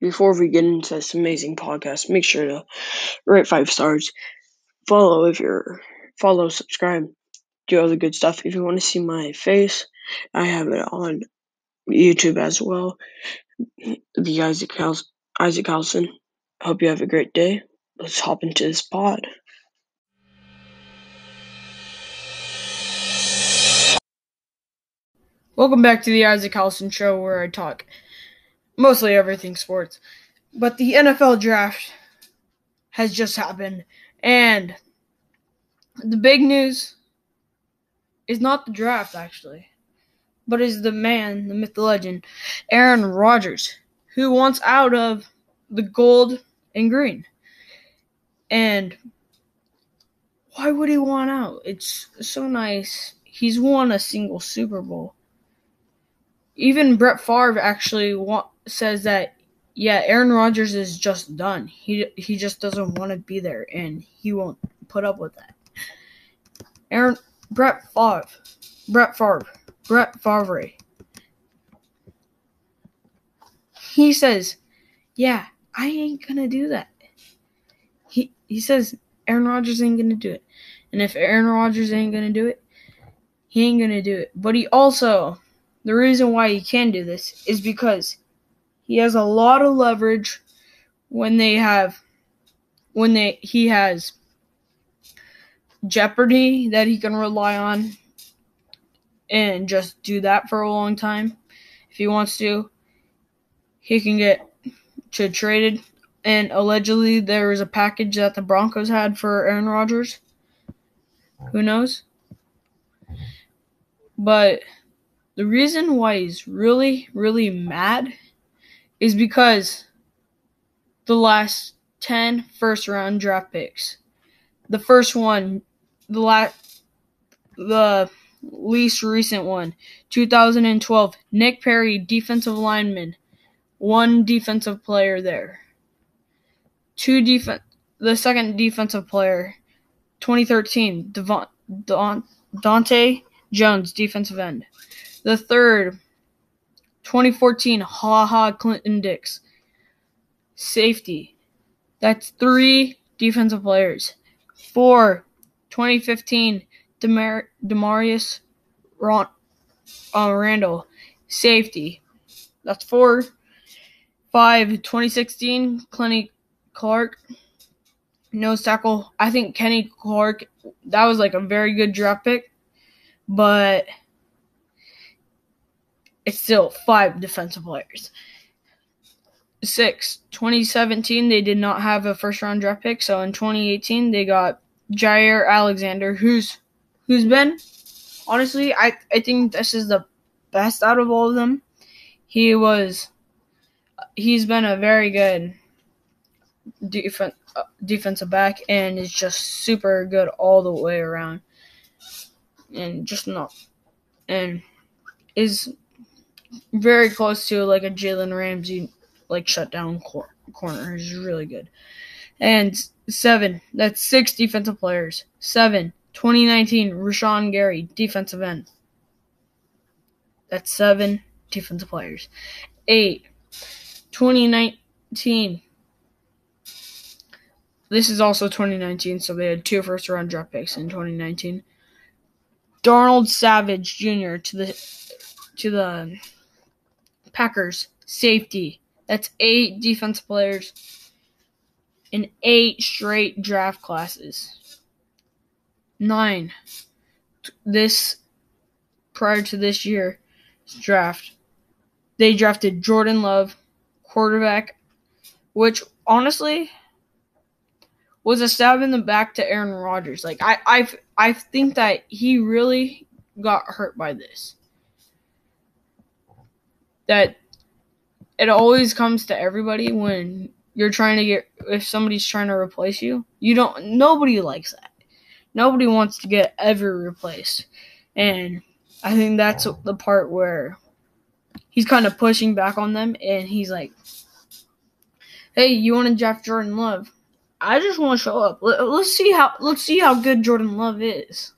before we get into this amazing podcast, make sure to rate five stars, follow if you're follow, subscribe, do all the good stuff. If you want to see my face, I have it on YouTube as well. The Isaac House Isaac Callison. Hope you have a great day. Let's hop into this pod. Welcome back to the Isaac Callison Show, where I talk mostly everything sports. But the NFL draft has just happened, and the big news is not the draft, actually, but is the man, the myth, the legend, Aaron Rodgers, who wants out of the gold and green. And why would he want out? It's so nice. He's won a single Super Bowl even Brett Favre actually says that yeah, Aaron Rodgers is just done. He he just doesn't want to be there, and he won't put up with that. Aaron Brett Favre, Brett Favre, Brett Favre. He says, "Yeah, I ain't gonna do that." He he says Aaron Rodgers ain't gonna do it, and if Aaron Rodgers ain't gonna do it, he ain't gonna do it. But he also the reason why he can do this is because he has a lot of leverage when they have when they he has Jeopardy that he can rely on and just do that for a long time if he wants to. He can get to traded and allegedly there was a package that the Broncos had for Aaron Rodgers. Who knows? But the reason why he's really, really mad is because the last 10 first round draft picks. The first one, the last, the least recent one, 2012, Nick Perry, defensive lineman, one defensive player there. Two defense, the second defensive player, 2013, Devon, Datone Jones, defensive end. The third, 2014, Ha Ha Clinton Dix. Safety. That's three defensive players. Four, 2015, Demar- Damarious Ron- uh, Randall. Safety. That's four. Five, 2016, Kenny Clark. Nose tackle. I think Kenny Clark, that was like a very good draft pick. But it's still five defensive players. Six, 2017, they did not have a first round draft pick, so in 2018 they got Jaire Alexander, who's who's been honestly, I I think this is the best out of all of them. He was he's been a very good defense uh, defensive back and is just super good all the way around and just not and is very close to like a Jalen Ramsey like shutdown cor- corner. He's really good. And seven, that's six defensive players. Seven, 2019, Rashan Gary, defensive end. That's seven defensive players. Eight, 2019. This is also 2019, so they had two first round draft picks in 2019. Darnell Savage Jr. to the to the Packers safety. That's eight defense players in eight straight draft classes. Nine. This prior to this year's draft, they drafted Jordan Love, quarterback, which honestly was a stab in the back to Aaron Rodgers. Like I I I think that he really got hurt by this that it always comes to everybody when you're trying to get if somebody's trying to replace you. You don't nobody likes that. Nobody wants to get ever replaced. And I think that's the part where he's kind of pushing back on them and he's like, "Hey, you want to draft Jordan Love? I just want to show up. Let, us see how let's see how good Jordan Love is."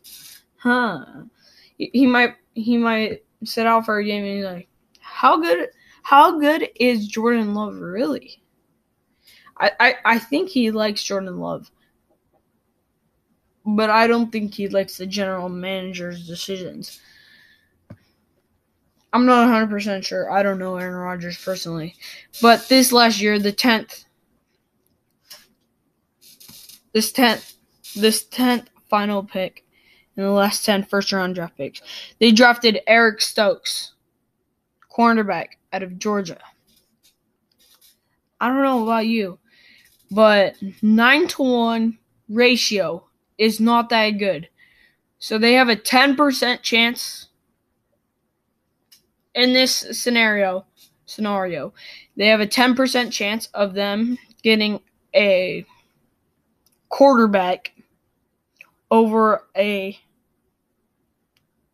Huh. He, he might he might sit out for a game and he's like, how good how good is Jordan Love really? I, I, I think he likes Jordan Love. But I don't think he likes the general manager's decisions. I'm not 100% sure. I don't know Aaron Rodgers personally. But this last year, the 10th, this 10th, this 10th final pick in the last 10 first round draft picks, they drafted Eric Stokes, cornerback out of Georgia. I don't know about you, but 9 to 1 ratio is not that good. So they have a 10% chance in this scenario scenario they have a 10% chance of them getting a quarterback over a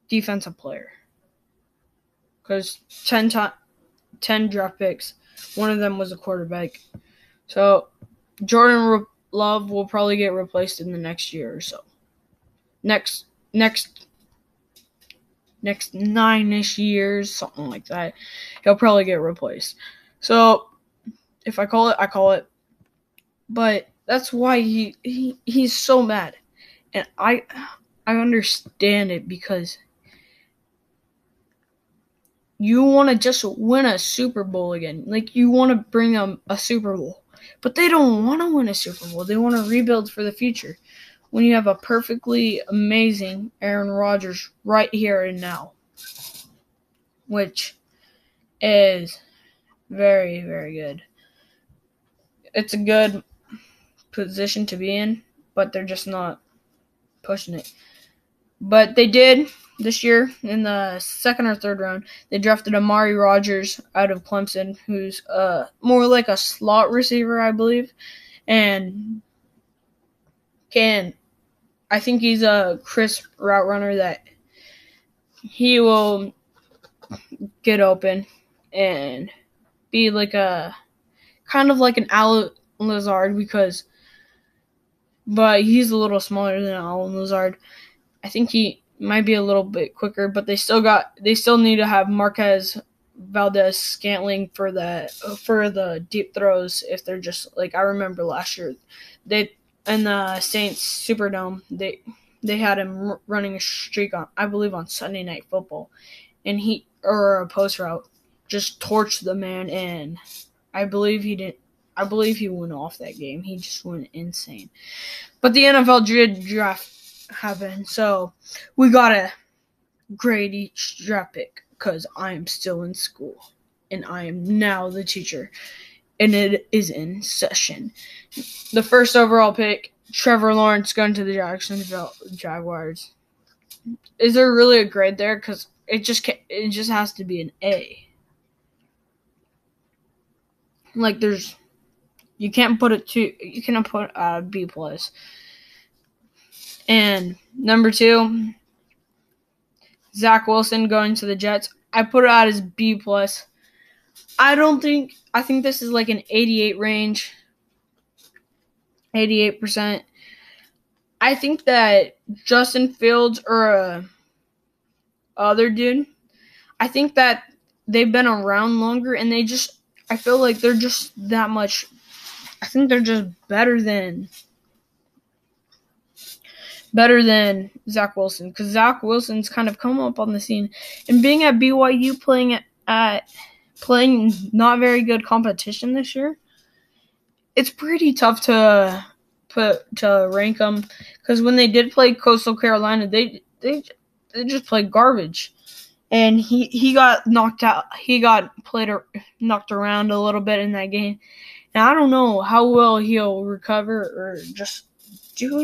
defensive player because 10 to- 10 draft picks one of them was a quarterback so jordan love will probably get replaced in the next year or so next next next nine ish years, something like that, he'll probably get replaced. So if I call it, I call it. But that's why he, he he's so mad. And I I understand it because you want to just win a Super Bowl again. Like you want to bring them a Super Bowl. But they don't want to win a Super Bowl. They want to rebuild for the future when you have a perfectly amazing Aaron Rodgers right here and now, which is very, very good. It's a good position to be in, but they're just not pushing it. But they did this year in the second or third round. They drafted Amari Rodgers out of Clemson, who's uh, more like a slot receiver, I believe. And can I think he's a crisp route runner that he will get open and be like a kind of like an Allen Lazard because but he's a little smaller than Allen Lazard. I think he might be a little bit quicker, but they still got they still need to have Marquez Valdes Scantling for the for the deep throws if they're just like I remember last year they and the Saints Superdome, they they had him running a streak on, I believe, on Sunday Night Football, and he or a post route just torched the man, and I believe he didn't. I believe he went off that game. He just went insane. But the NFL did draft happen, so we gotta grade each draft pick because I am still in school and I am now the teacher and it is in session. The first overall pick, Trevor Lawrence, going to the Jacksonville Jaguars. Is there really a grade there? Because it just can, it just has to be an A. Like there's, you can't put it to you cannot put a B plus. And number two, Zach Wilson going to the Jets. I put it out as B plus. I don't think I think this is like an 88 range. 88%. I think that Justin Fields or a other dude, I think that they've been around longer and they just I feel like they're just that much I think they're just better than better than Zach Wilson because Zach Wilson's kind of come up on the scene and being at BYU playing at, playing not very good competition this year, it's pretty tough to put to rank them because when they did play Coastal Carolina, they they they just played garbage, and he he got knocked out. He got played knocked around a little bit in that game, and I don't know how well he'll recover or just do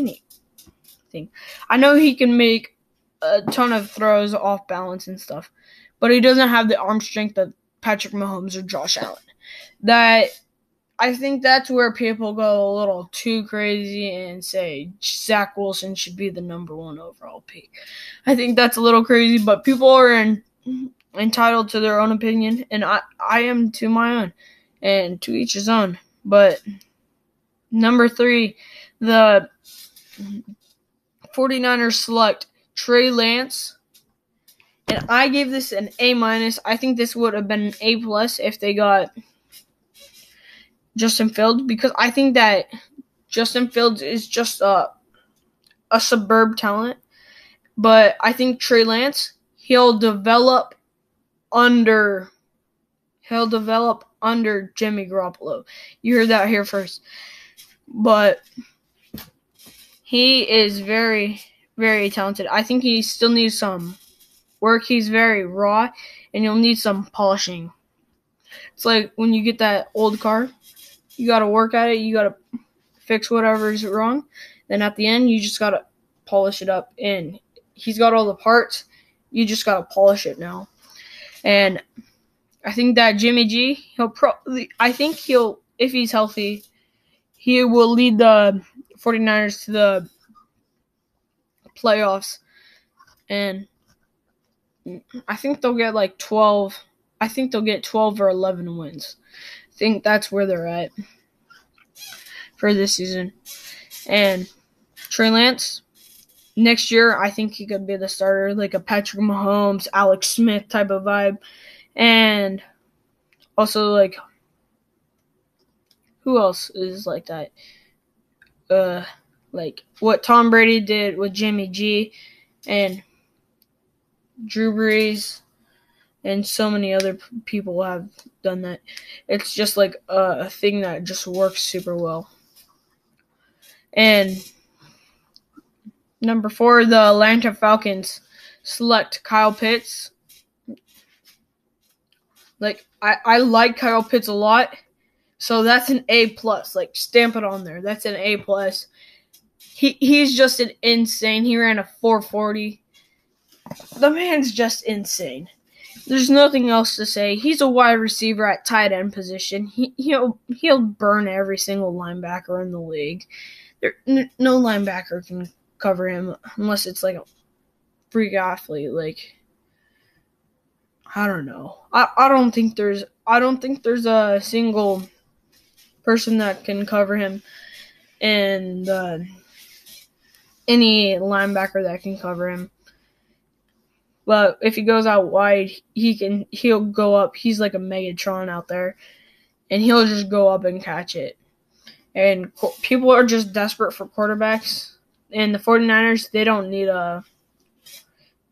anything. I know he can make a ton of throws off balance and stuff, but he doesn't have the arm strength that Patrick Mahomes or Josh Allen. That I think that's where people go a little too crazy and say Zach Wilson should be the number one overall pick. I think that's a little crazy, but people are in, entitled to their own opinion, and I, I am to my own, and to each his own. But number three, the 49ers select Trey Lance and I gave this an A minus. I think this would have been an A plus if they got Justin Fields because I think that Justin Fields is just a a suburb talent, but I think Trey Lance he'll develop under he'll develop under Jimmy Garoppolo. You heard that here first. But he is very very talented. I think he still needs some work. He's very raw and you'll need some polishing. It's like when you get that old car, you got to work at it, you got to fix whatever's wrong. Then at the end, you just got to polish it up and he's got all the parts. You just got to polish it now. And I think that Jimmy G, he'll probably, I think he'll, if he's healthy, he will lead the 49ers to the playoffs. And I think they'll get like 12. I think they'll get 12 or 11 wins. I think that's where they're at for this season. And Trey Lance, next year, I think he could be the starter, like a Patrick Mahomes, Alex Smith type of vibe. And also, like, who else is like that? Uh, like what Tom Brady did with Jimmy G and Drew Brees and so many other people have done that. It's just like a, a thing that just works super well. And number four, the Atlanta Falcons select Kyle Pitts like I, I like Kyle Pitts a lot. So that's an A plus. Like stamp it on there. That's an A plus. He he's just an insane. He ran a 440. The man's just insane. There's nothing else to say. He's a wide receiver at tight end position. He he'll he'll burn every single linebacker in the league. There, n- no linebacker can cover him unless it's like a freak athlete. Like I don't know. I, I don't think there's I don't think there's a single person that can cover him and uh, any linebacker that can cover him. But if he goes out wide, he can he'll go up. He's like a Megatron out there, and he'll just go up and catch it. And people are just desperate for quarterbacks. And the 49ers, they don't need a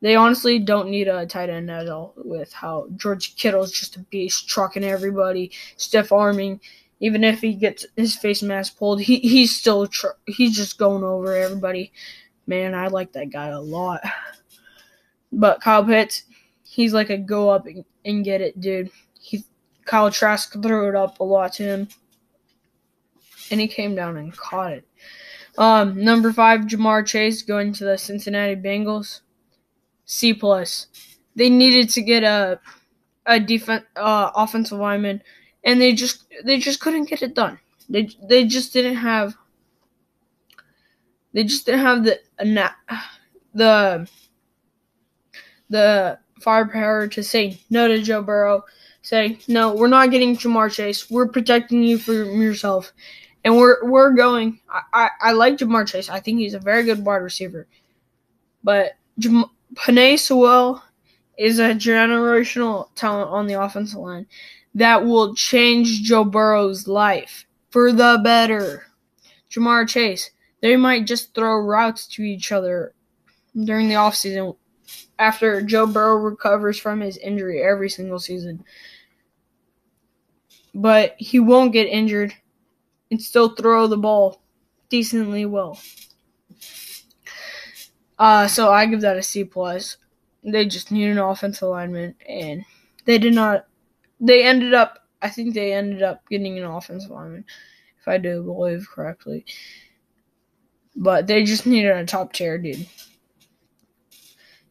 they honestly don't need a tight end at all with how George Kittle's just a beast, trucking everybody, stiff arming. Even if he gets his face mask pulled, he he's still tr- he's just going over everybody. Man, I like that guy a lot. But Kyle Pitts, he's like a go up and, and get it, dude. He Kyle Trask threw it up a lot to him, and he came down and caught it. Um, number five, Ja'Marr Chase going to the Cincinnati Bengals. C plus. They needed to get a a defense uh, offensive lineman, and they just they just couldn't get it done. They they just didn't have they just didn't have the the the firepower to say no to Joe Burrow. Say no, we're not getting Ja'Marr Chase. We're protecting you from yourself, and we're we're going. I, I, I like Ja'Marr Chase. I think he's a very good wide receiver, but Jam- Penei Sewell is a generational talent on the offensive line that will change Joe Burrow's life for the better. Ja'Marr Chase, they might just throw routes to each other during the offseason after Joe Burrow recovers from his injury every single season. But he won't get injured and still throw the ball decently well. Uh, so I give that a C plus. They just need an offensive lineman, and they did not. They ended up. I think they ended up getting an offensive lineman, if I do believe correctly. But they just needed a top tier dude.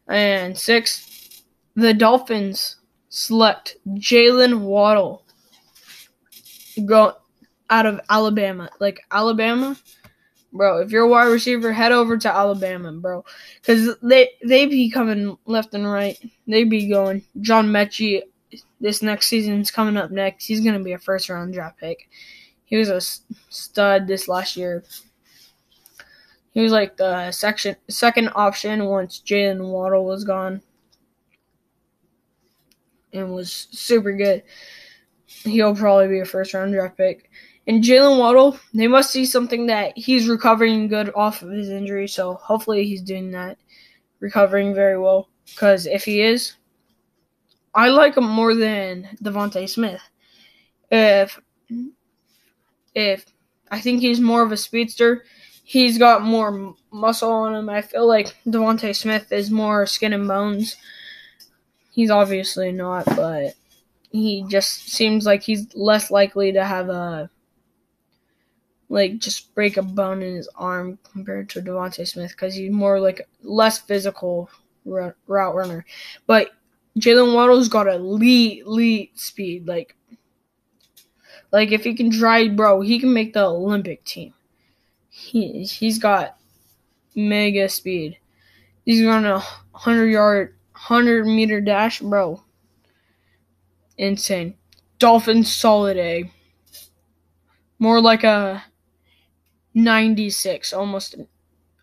And six, the Dolphins select Jaylen Waddle. Go out of Alabama, like Alabama bro. If you're a wide receiver, head over to Alabama, bro, because they they be coming left and right. They be going. John Metchie, this next season's coming up next. He's gonna be a first round draft pick. He was a stud this last year. He was like the section second option once Jaylen Waddle was gone. and was super good. He'll probably be a first round draft pick. And Jaylen Waddle, they must see something that he's recovering good off of his injury. So hopefully he's doing that, recovering very well. Because if he is, I like him more than DeVonta Smith. If if I think he's more of a speedster, he's got more muscle on him. I feel like DeVonta Smith is more skin and bones. He's obviously not, but he just seems like he's less likely to have a like just break a bone in his arm compared to DeVonta Smith because he's more like less physical route runner. But Jaylen Waddle's got elite, elite speed. Like, like if he can drive, bro, he can make the Olympic team. He he's got mega speed. He's on a hundred yard, hundred meter dash, bro. Insane. Dolphin solid A. More like a 96, almost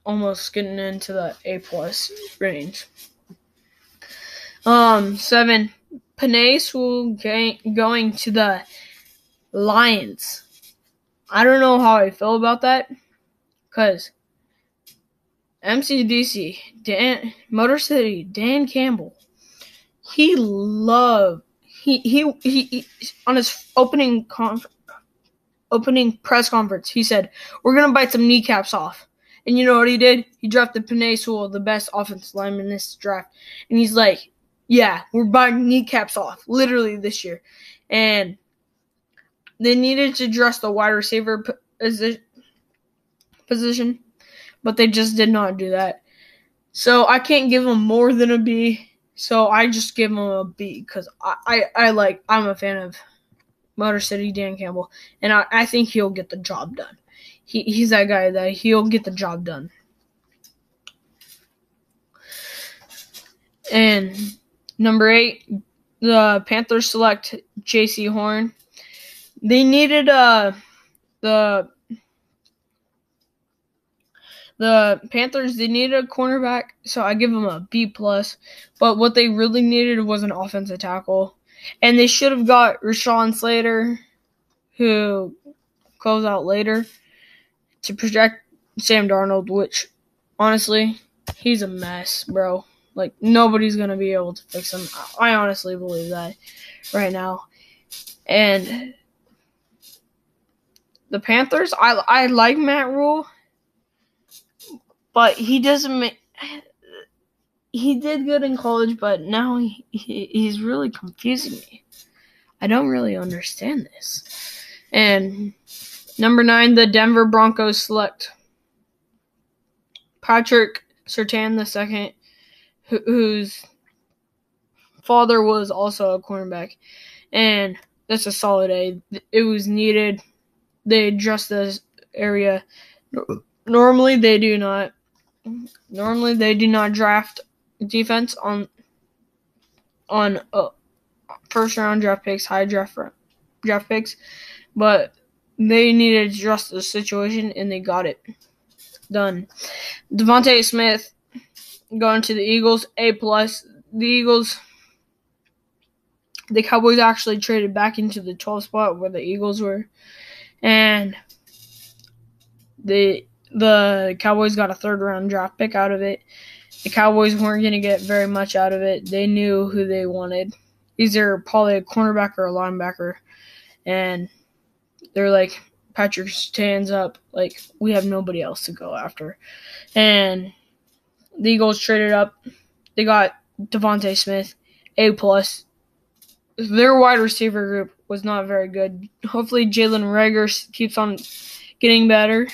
almost getting into the A plus range. Um, seven. Penei Sewell going to the Lions. I don't know how I feel about that, cause MCDC Dan Motor City Dan Campbell, he loved he he he, he on his opening conference opening press conference, he said, We're to bite some kneecaps off. And you know what he did? He drafted Penei Sewell, the best offensive lineman in this draft. And he's like, Yeah, we're buying kneecaps off, literally this year. And they needed to address the wide receiver position, but they just did not do that. So I can't give them more than a B. So I just give them a B because I, I, I like I'm a fan of Motor City Dan Campbell, and I, I think he'll get the job done. He, he's that guy that he'll get the job done. And number eight, the Panthers select Jaycee Horn. They needed uh the the Panthers they needed a cornerback, so I give them a B plus. But what they really needed was an offensive tackle. And they should have got Rashawn Slater, who goes out later, to project Sam Darnold, which honestly, he's a mess, bro. Like nobody's gonna be able to fix him. I honestly believe that right now. And the Panthers, I I like Matt Rhule, but he doesn't make he did good in college, but now he, he, he's really confusing me. I don't really understand this. And number nine, the Denver Broncos select Patrick Surtain the whose father was also a cornerback, and that's a solid A. It was needed. They addressed this area. Normally, they do not. Normally, they do not draft defense on on uh, first round draft picks, high draft draft picks, but they needed to address the situation and they got it done. DeVonta Smith going to the Eagles, A plus. The Eagles, the Cowboys actually traded back into the 12th spot where the Eagles were, and the the Cowboys got a third round draft pick out of it the Cowboys weren't going to get very much out of it. They knew who they wanted. Either probably a cornerback or a linebacker. And they're like, Patrick stands up. Like, we have nobody else to go after. And the Eagles traded up. They got DeVonta Smith, A plus. Their wide receiver group was not very good. Hopefully, Jalen Reagor keeps on getting better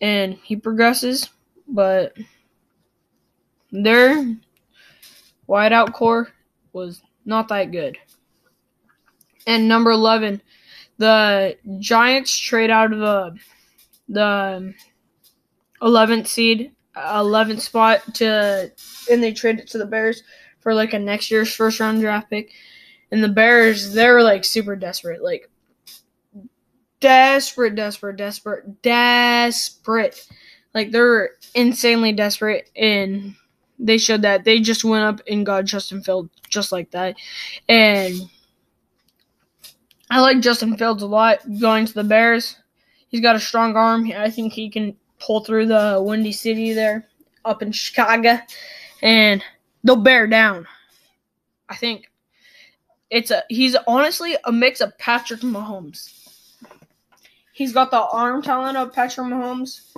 and he progresses, but their wideout core was not that good. And number 11, the Giants trade out of the the 11th seed, 11th spot to and they trade it to the Bears for like a next year's first round draft pick. And the Bears, they're like super desperate, like desperate, desperate, desperate, desperate. Like they're insanely desperate and they showed that they just went up and got Justin Fields just like that. And I like Justin Fields a lot going to the Bears. He's got a strong arm. I think he can pull through the Windy City there up in Chicago and they'll bear down. I think it's a he's honestly a mix of Patrick Mahomes. He's got the arm talent of Patrick Mahomes.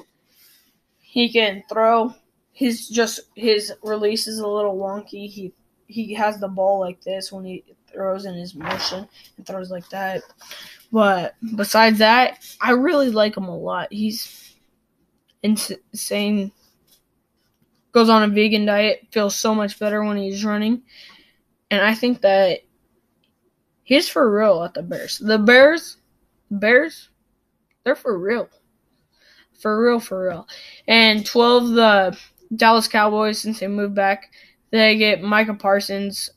He can throw. His just his release is a little wonky. He he has the ball like this when he throws in his motion and throws like that. But besides that, I really like him a lot. He's insane. Goes on a vegan diet, feels so much better when he's running. And I think that he's for real at the Bears. The Bears, Bears, they're for real. For real, for real. And 12, the Dallas Cowboys, since they moved back, they get Micah Parsons.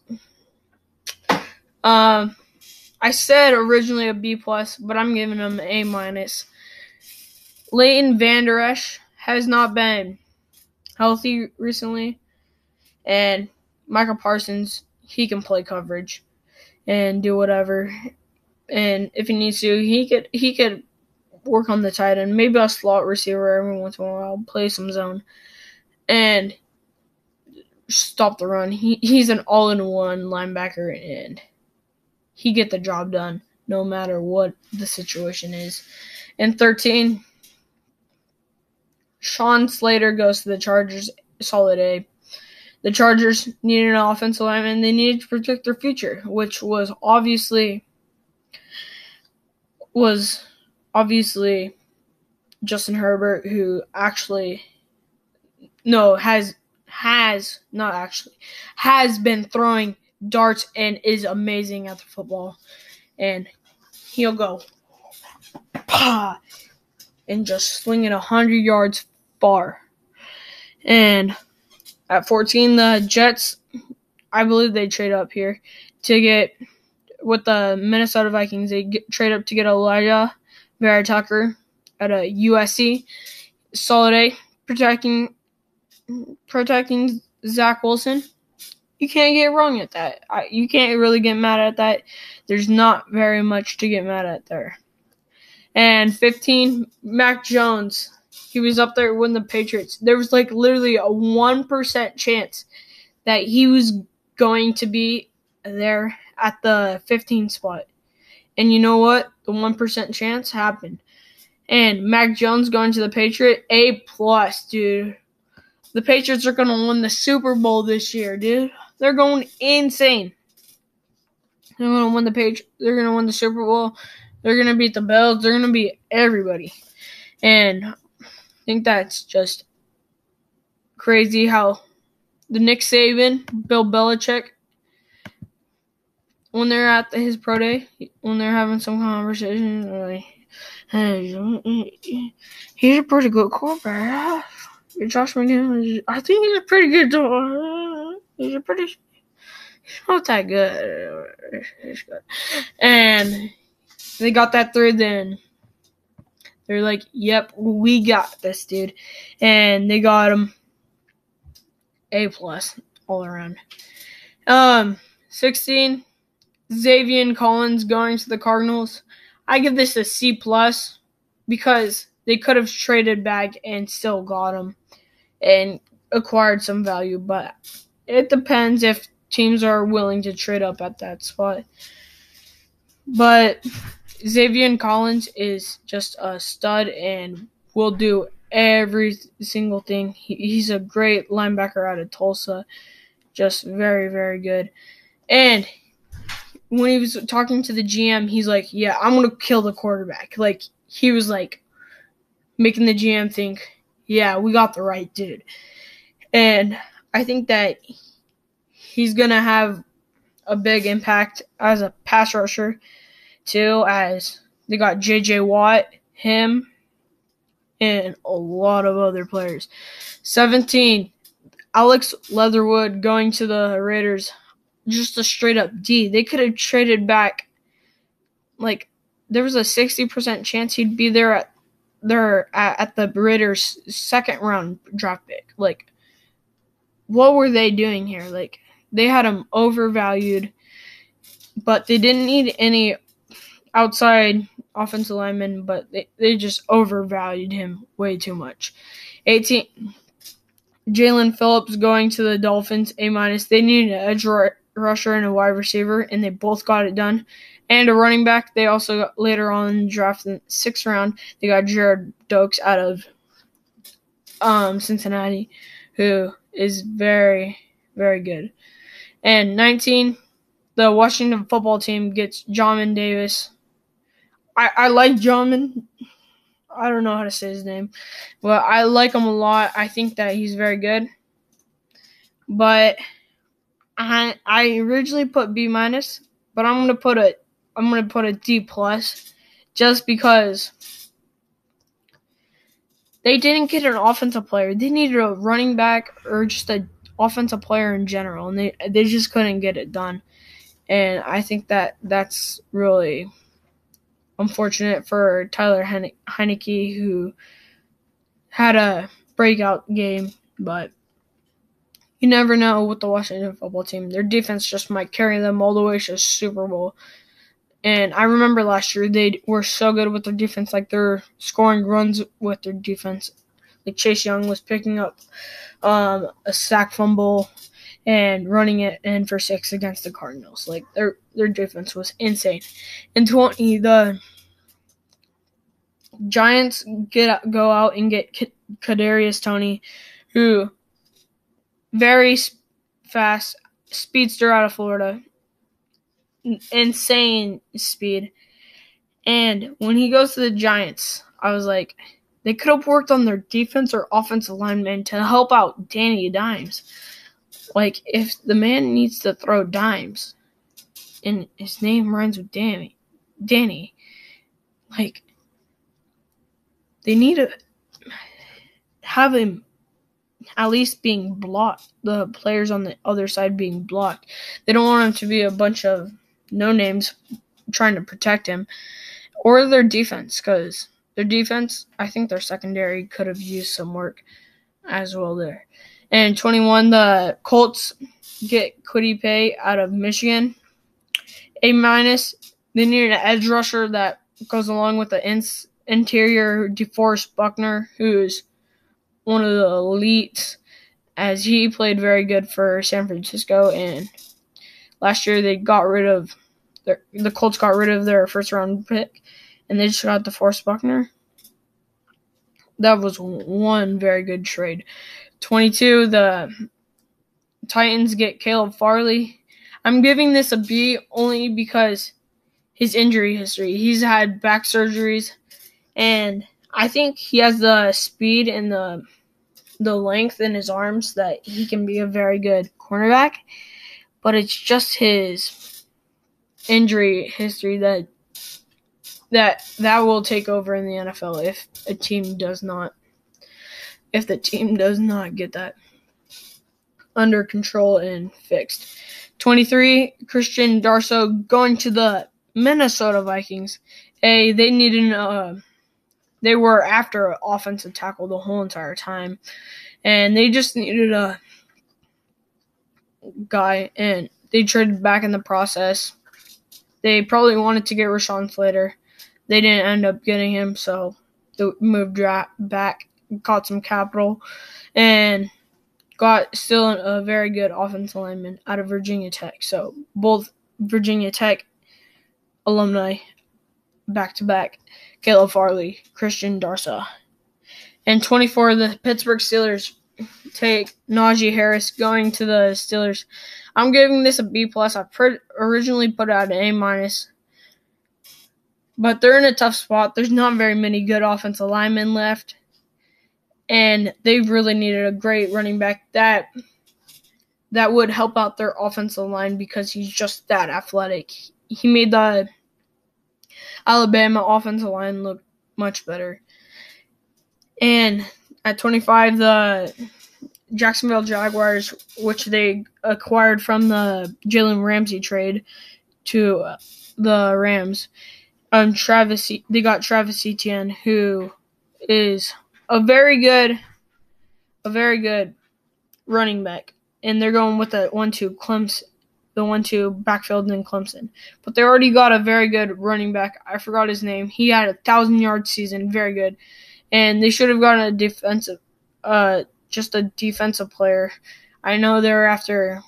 Um, I said originally a B plus, but I'm giving an A minus. Leighton Vander Esch has not been healthy recently, and Michael Parsons he can play coverage and do whatever. And if he needs to, he could he could work on the tight end, maybe a slot receiver every once in a while, play some zone, and stop the run. He he's an all in one linebacker and he get the job done no matter what the situation is. And 13, Sean Slater goes to the Chargers, solid A. The Chargers needed an offensive lineman. They needed to protect their future, which was obviously was obviously Justin Herbert, who actually no has has not actually has been throwing darts and is amazing at the football, and he'll go pa and just swing it hundred yards far. And at 14, the Jets, I believe they trade up here to get with the Minnesota Vikings. They get, trade up to get Alijah Vera-Tucker at a USC. Solid A, protecting protecting Zach Wilson. You can't get wrong at that. I, you can't really get mad at that. There's not very much to get mad at there. And 15, Mac Jones. He was up there with the Patriots. There was like literally a 1% chance that he was going to be there at the 15 spot. And you know what? The 1% chance happened. And Mac Jones going to the Patriot, A plus, dude. The Patriots are gonna win the Super Bowl this year, dude. They're going insane. They're gonna win the page. They're gonna win the Super Bowl. They're gonna beat the Bills. They're gonna beat everybody. And think that's just crazy how the Nick Saban, Bill Belichick, when they're at his pro day, when they're having some conversation, like, hey, he's a pretty good quarterback. Josh McDaniels, I think he's a pretty good. He's a pretty. He's not that good. And they got that third. Then they're like, "Yep, we got this, dude," and they got him a plus all around. Um, sixteen. Zaven Collins going to the Cardinals. I give this a C plus because they could have traded back and still got him and acquired some value, but it depends if teams are willing to trade up at that spot. But Zaven Collins is just a stud and will do every single thing. He, he's a great linebacker out of Tulsa. Just very, very good. And when he was talking to the GM, he's like, "Yeah, I'm gonna kill the quarterback." Like he was like making the GM think, "Yeah, we got the right dude." And I think that he's gonna have a big impact as a pass rusher too. As they got J.J. Watt, him, and a lot of other players. Seventeen, Alex Leatherwood going to the Raiders just a straight up D. They could have traded back like there was a 60% chance he'd be there at there at, at the Raiders second round draft pick. Like what were they doing here? Like they had him overvalued, but they didn't need any outside offensive lineman, but they, they just overvalued him way too much. 18 Jaelan Phillips going to the Dolphins, A minus. They needed an edge rusher and a wide receiver, and they both got it done. And a running back. They also got later on the draft in the sixth round. They got Gerrid Doaks out of um, Cincinnati, who is very, very good. And 19, the Washington football team gets Jamin Davis. I, I like Jamin. I don't know how to say his name, but I like him a lot. I think that he's very good. But I I originally put B minus, but I'm gonna put a I'm gonna put a D plus, just because they didn't get an offensive player. They needed a running back or just an offensive player in general, and they they just couldn't get it done. And I think that that's really unfortunate for Tyler Heinicke, who had a breakout game, but you never know with the Washington football team. Their defense just might carry them all the way to Super Bowl. And I remember last year they were so good with their defense, like they're scoring runs with their defense. Like Chase Young was picking up um, a sack fumble and running it in for six against the Cardinals. Like their their defense was insane. In twenty, the Giants get go out and get Kadarius Toney, who very fast speedster out of Florida insane speed. And when he goes to the Giants, I was like, they could have worked on their defense or offensive lineman to help out Danny Dimes. Like, if the man needs to throw dimes, and his name rhymes with Danny, Danny, like, they need to have him at least being blocked. The players on the other side being blocked. They don't want him to be a bunch of no names trying to protect him, or their defense, because their defense, I think their secondary could have used some work as well there. And 21, the Colts get Kwity Paye out of Michigan. A minus. They need an edge rusher that goes along with the interior DeForest Buckner, who's one of the elites, as he played very good for San Francisco. And last year they got rid of the Colts got rid of their first round pick, and they just got DeForest Buckner. That was one very good trade. 22, the Titans get Caleb Farley. I'm giving this a B only because his injury history. He's had back surgeries, and I think he has the speed and the the length in his arms that he can be a very good cornerback. But it's just his injury history that that that will take over in the NFL if a team does not if the team does not get that under control and fixed. 23 Christian Darrisaw going to the Minnesota Vikings. A they needed uh they were after offensive tackle the whole entire time and they just needed a guy and they traded back in the process they probably wanted to get Rashawn Slater. They didn't end up getting him, so they moved back, caught some capital, and got still a very good offensive lineman out of Virginia Tech. So both Virginia Tech alumni back to back Caleb Farley, Christian Darrisaw. And 24, the Pittsburgh Steelers take Najee Harris going to the Steelers. I'm giving this a B plus. I originally put out an A minus, but they're in a tough spot. There's not very many good offensive linemen left, and they really needed a great running back that that would help out their offensive line because he's just that athletic. He made the Alabama offensive line look much better. And at 25, the Jacksonville Jaguars, which they acquired from the Jalen Ramsey trade to the Rams. Um, Travis, they got Travis Etienne, who is a very good, a very good running back. and they're going with the one-two Clemson, the one-two backfield in Clemson. But they already got a very good running back. I forgot his name. He had a thousand-yard season, very good, and they should have gotten a defensive, uh, just a defensive player. I know they're after.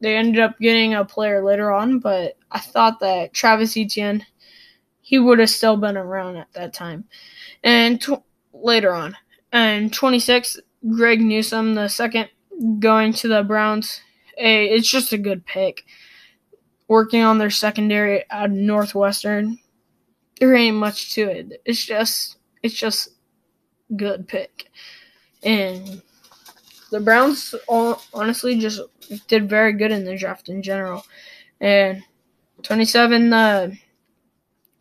They ended up getting a player later on, but I thought that Travis Etienne, he would have still been around at that time. And later on, and 26, Greg Newsome, the second, going to the Browns. Hey, it's just a good pick. Working on their secondary at Northwestern, there ain't much to it. It's just, it's just good pick, and the Browns honestly just did very good in the draft in general. And 27, the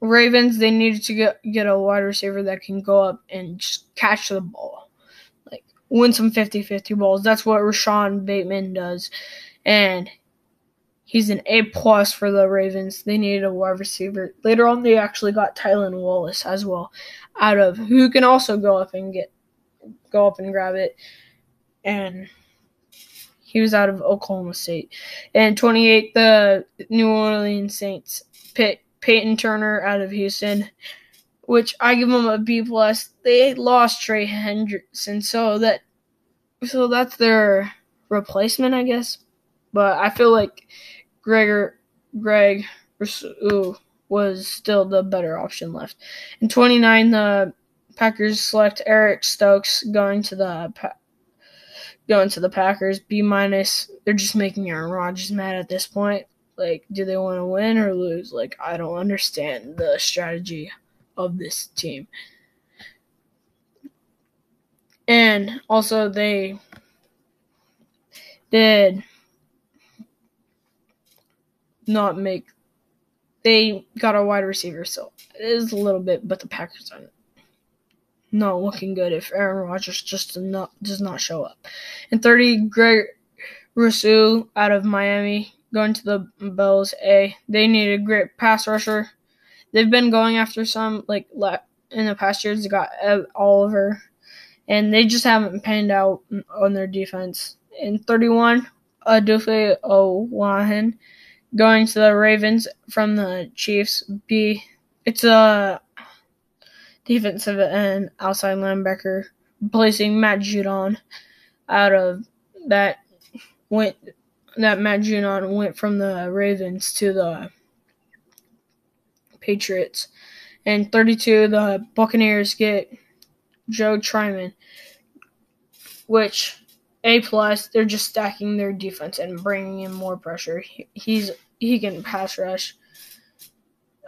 Ravens, they needed to get, get a wide receiver that can go up and just catch the ball. Like, win some 50 50 balls. That's what Rashod Bateman does. And he's an A plus for the Ravens. They needed a wide receiver. Later on, they actually got Tylan Wallace as well, out of who can also go up and get go up and grab it. And he was out of Oklahoma State. And 28, the New Orleans Saints pick Payton Turner out of Houston, which I give them a B plus. They lost Trey Hendrickson, so that so that's their replacement, I guess. But I feel like Gregor Greg was still the better option left. In 29, the Packers select Eric Stokes going to the going to the Packers. B minus. They're just making Aaron Rodgers mad at this point. Like, do they want to win or lose? Like, I don't understand the strategy of this team. And also, they did not make. They got a wide receiver, so it is a little bit, but the Packers aren't not looking good if Aaron Rodgers just not, does not show up. And 30, Greg Rousseau out of Miami going to the Bills. A they need a great pass rusher. They've been going after some like in the past years. They got Oliver, and they just haven't panned out on their defense. In 31, Odafe Oweh going to the Ravens from the Chiefs. B it's a defensive and outside linebacker replacing Matt Judon out of that went that Matt Judon went from the Ravens to the Patriots. And 32, the Buccaneers get Joe Tryon, which A plus. They're just stacking their defense and bringing in more pressure. He, he's he can pass rush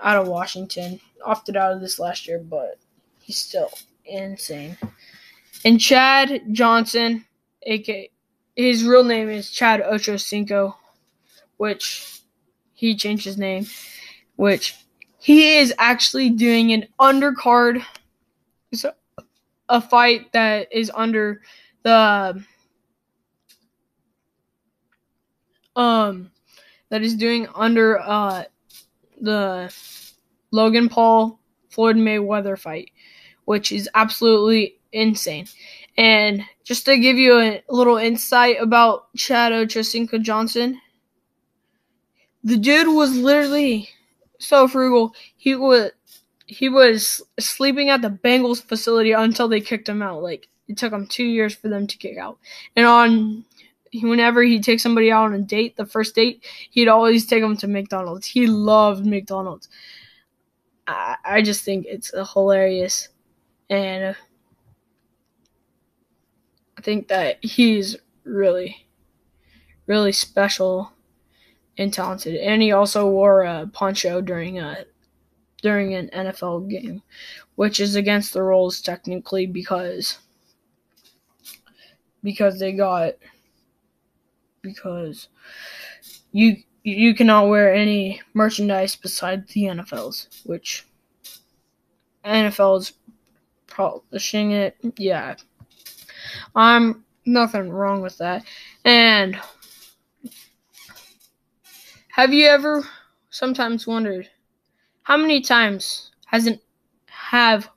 out of Washington. Opted out of this last year, but he's still insane. And Chad Johnson, aka his real name is Chad Ochocinco, which he changed his name, which he is actually doing an undercard, so a fight that is under the um that is doing under uh the Logan Paul Floyd Mayweather fight, which is absolutely insane. And just to give you a little insight about Chad Ochocinco Johnson, the dude was literally so frugal. He was he was sleeping at the Bengals facility until they kicked him out. Like it took him two years for them to kick out. And on whenever he takes somebody out on a date, the first date, he'd always take them to McDonald's. He loved McDonald's. I, I just think it's hilarious, and think that he's really, really special and talented. And he also wore a poncho during a during an NFL game, which is against the rules technically because because they got because you you cannot wear any merchandise besides the NFL's, which NFL's publishing it. Yeah, I'm nothing wrong with that. And have you ever sometimes wondered how many times hasn't have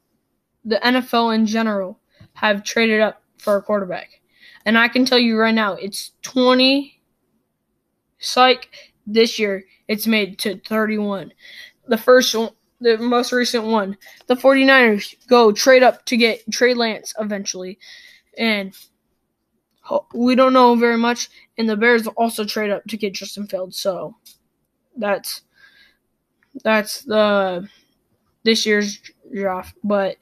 the NFL in general have traded up for a quarterback? And I can tell you right now, it's 20. Psych. This year, it's made to 31. The first one, the most recent one, the 49ers go trade up to get Trey Lance eventually. And we don't know very much. And the Bears also trade up to get Justin Fields. So that's that's the this year's draft. But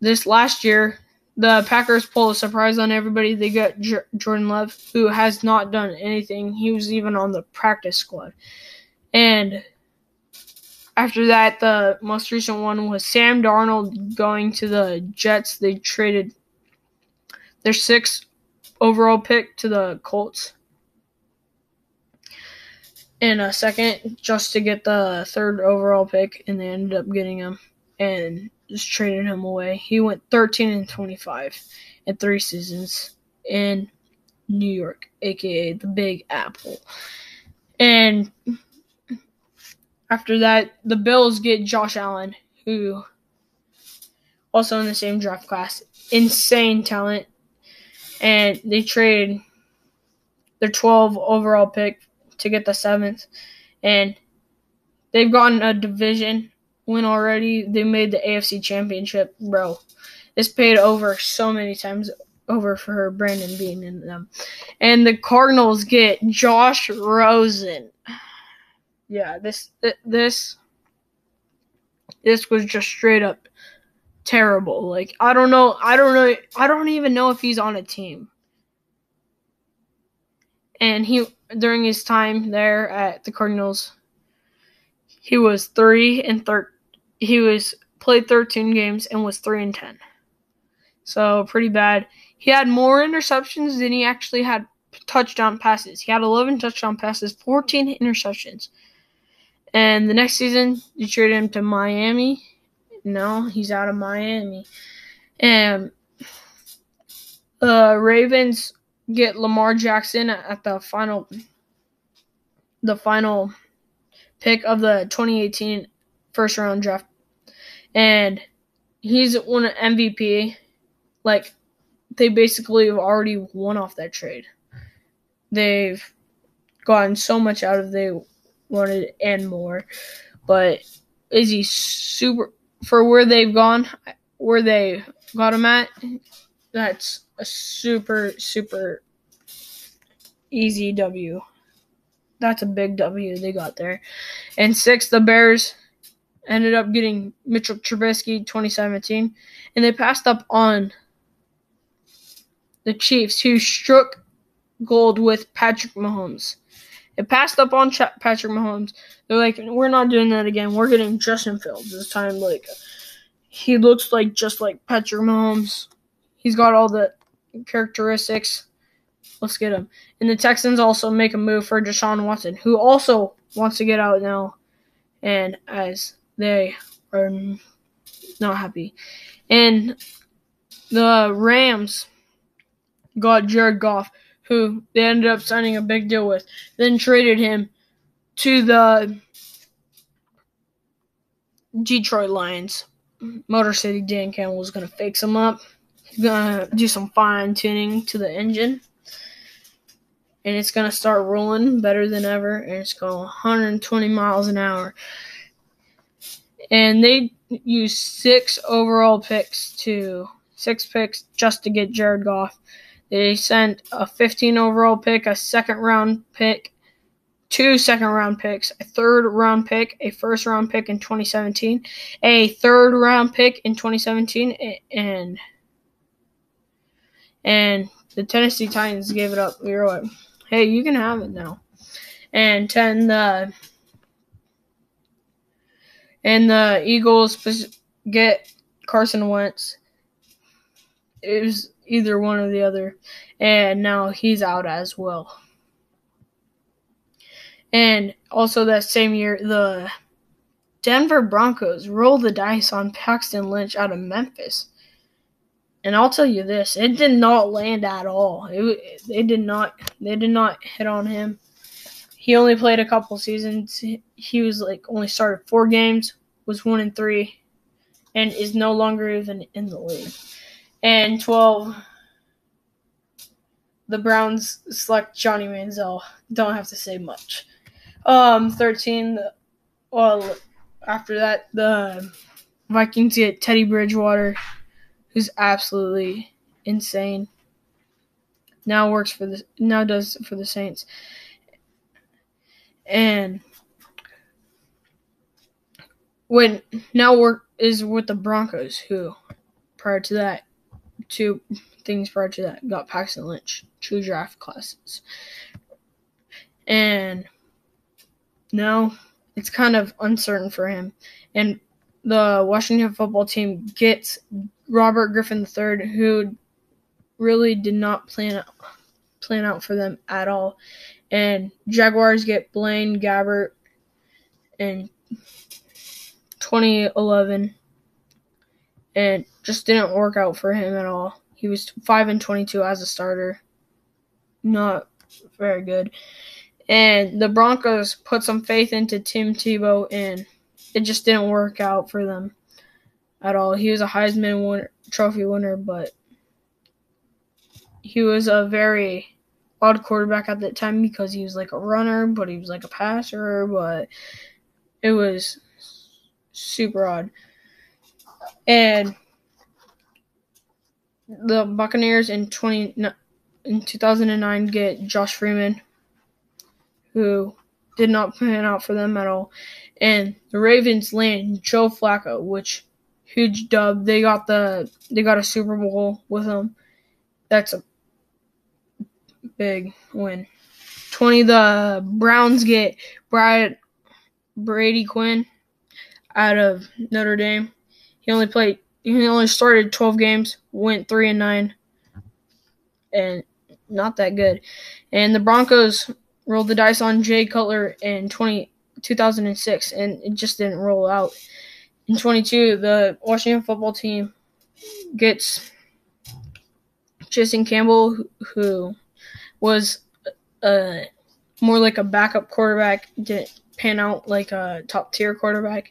this last year, the Packers pull a surprise on everybody. They got J- Jordan Love, who has not done anything. He was even on the practice squad. And after that, the most recent one was Sam Darnold going to the Jets. They traded their sixth overall pick to the Colts in a second just to get the third overall pick, and they ended up getting him and just traded him away. He went 13 and 25 in three seasons in New York, aka the Big Apple. And after that, the Bills get Josh Allen, who also in the same draft class, insane talent, and they trade their 12 overall pick to get the seventh, and they've gotten a division win already. They made the AFC Championship, bro. This paid over so many times over for Brandon being in them, and the Cardinals get Josh Rosen. Yeah, this this this was just straight up terrible. Like I don't know, I don't know, I don't even know if he's on a team. And he during his time there at the Cardinals, he was three and thir- He was played thirteen games and was three and ten. So pretty bad. He had more interceptions than he actually had touchdown passes. He had eleven touchdown passes, fourteen interceptions. And the next season, you traded him to Miami no, he's out of Miami. And the Ravens get Lamar Jackson at the final the final pick of the 2018 first round draft. And he's won an MVP. Like they basically have already won off that trade. They've gotten so much out of they wanted and more. But is he super for where they've gone, where they got him at, that's a super, super easy W. That's a big W they got there. And six, the Bears ended up getting Mitchell Trubisky 2017, and they passed up on the Chiefs, who struck gold with Patrick Mahomes. It passed up on Ch- Patrick Mahomes. They're like, we're not doing that again. We're getting Justin Fields this time. Like, he looks like just like Patrick Mahomes. He's got all the characteristics. Let's get him. And the Texans also make a move for Deshaun Watson, who also wants to get out now. And as they are not happy. And the Rams got Jared Goff, who they ended up signing a big deal with, then traded him to the Detroit Lions. Motor City Dan Campbell was going to fix him up. He's going to do some fine tuning to the engine. And it's going to start rolling better than ever. And it's going 120 miles an hour. And they used six overall picks to six picks just to get Jared Goff. They sent a 15 overall pick, a second round pick, two second round picks, a third round pick, a first round pick in 2017, a third round pick in 2017, and and the Tennessee Titans gave it up. We were like, "Hey, you can have it now." And ten the and the Eagles get Carson Wentz. It was either one or the other, and now he's out as well. And also that same year, the Denver Broncos rolled the dice on Paxton Lynch out of Memphis. And I'll tell you this, it did not land at all. It, they did not they did not hit on him. He only played a couple seasons. He was like only started four games, was one and three, and is no longer even in the league and 12 the Browns select Johnny Manziel. Don't have to say much. Um, 13. Well, after that, the Vikings get Teddy Bridgewater, who's absolutely insane. Now works for the now does for the Saints, and when now work is with the Broncos, who prior to that, two things prior to that. Got Paxton Lynch, two draft classes, and now it's kind of uncertain for him, and the Washington football team gets Robert Griffin III, who really did not plan plan out for them at all. And Jaguars get Blaine Gabbert in 2011, and just didn't work out for him at all. He was five and 22 as a starter, not very good. And the Broncos put some faith into Tim Tebow and it just didn't work out for them at all. He was a Heisman winner, Trophy winner, but he was a very odd quarterback at that time because he was like a runner, but he was like a passer, but it was super odd. And the Buccaneers in 20 in 2009 get Josh Freeman who did not pan out for them at all and the Ravens land Joe Flacco, which huge dub. They got the they got a Super Bowl with him. That's a big win. Twenty. The Browns get Brad Brady Quinn out of Notre Dame. He only played. He only started twelve games. Went three and nine, and not that good. And the Broncos rolled the dice on Jay Cutler in twenty 2006, and it just didn't roll out. In 22, the Washington football team gets Jason Campbell, who was uh, more like a backup quarterback, didn't pan out like a top tier quarterback,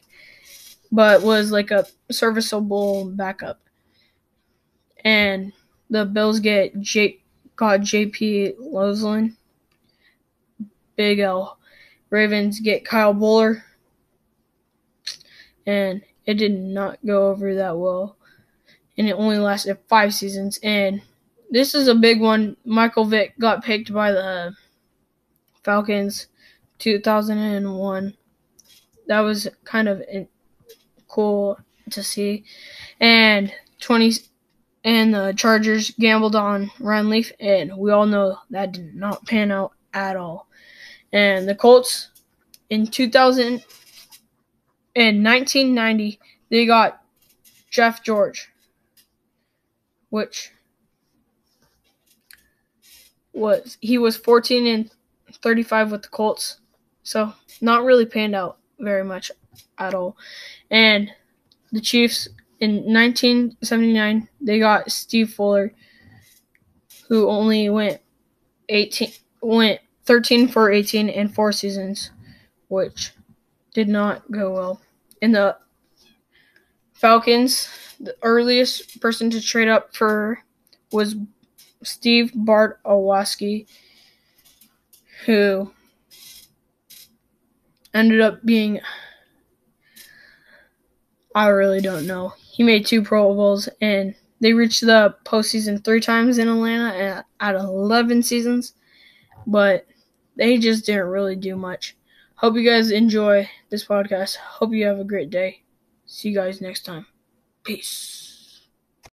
but was like a serviceable backup. And the Bills get J- got JP Losman, Big L Ravens get Kyle Boller. and it did not go over that well. And it only lasted five seasons. And this is a big one. Michael Vick got picked by the Falcons 2001. That was kind of cool to see. And 20 and the Chargers gambled on Ryan Leaf and we all know that did not pan out at all. And the Colts in 2000 in 1990 they got Jeff George, which was he was 14 and 35 with the Colts, so not really panned out very much at all. And the Chiefs in 1979 they got Steve Fuller, who only went 18 went 13 for 18 in four seasons, which did not go well. In the Falcons, the earliest person to trade up for was Steve Bartkowski, who ended up being I really don't know. He made two Pro Bowls and they reached the postseason three times in Atlanta and of 11 seasons, but they just didn't really do much. Hope you guys enjoy this podcast. Hope you have a great day. See you guys next time. Peace.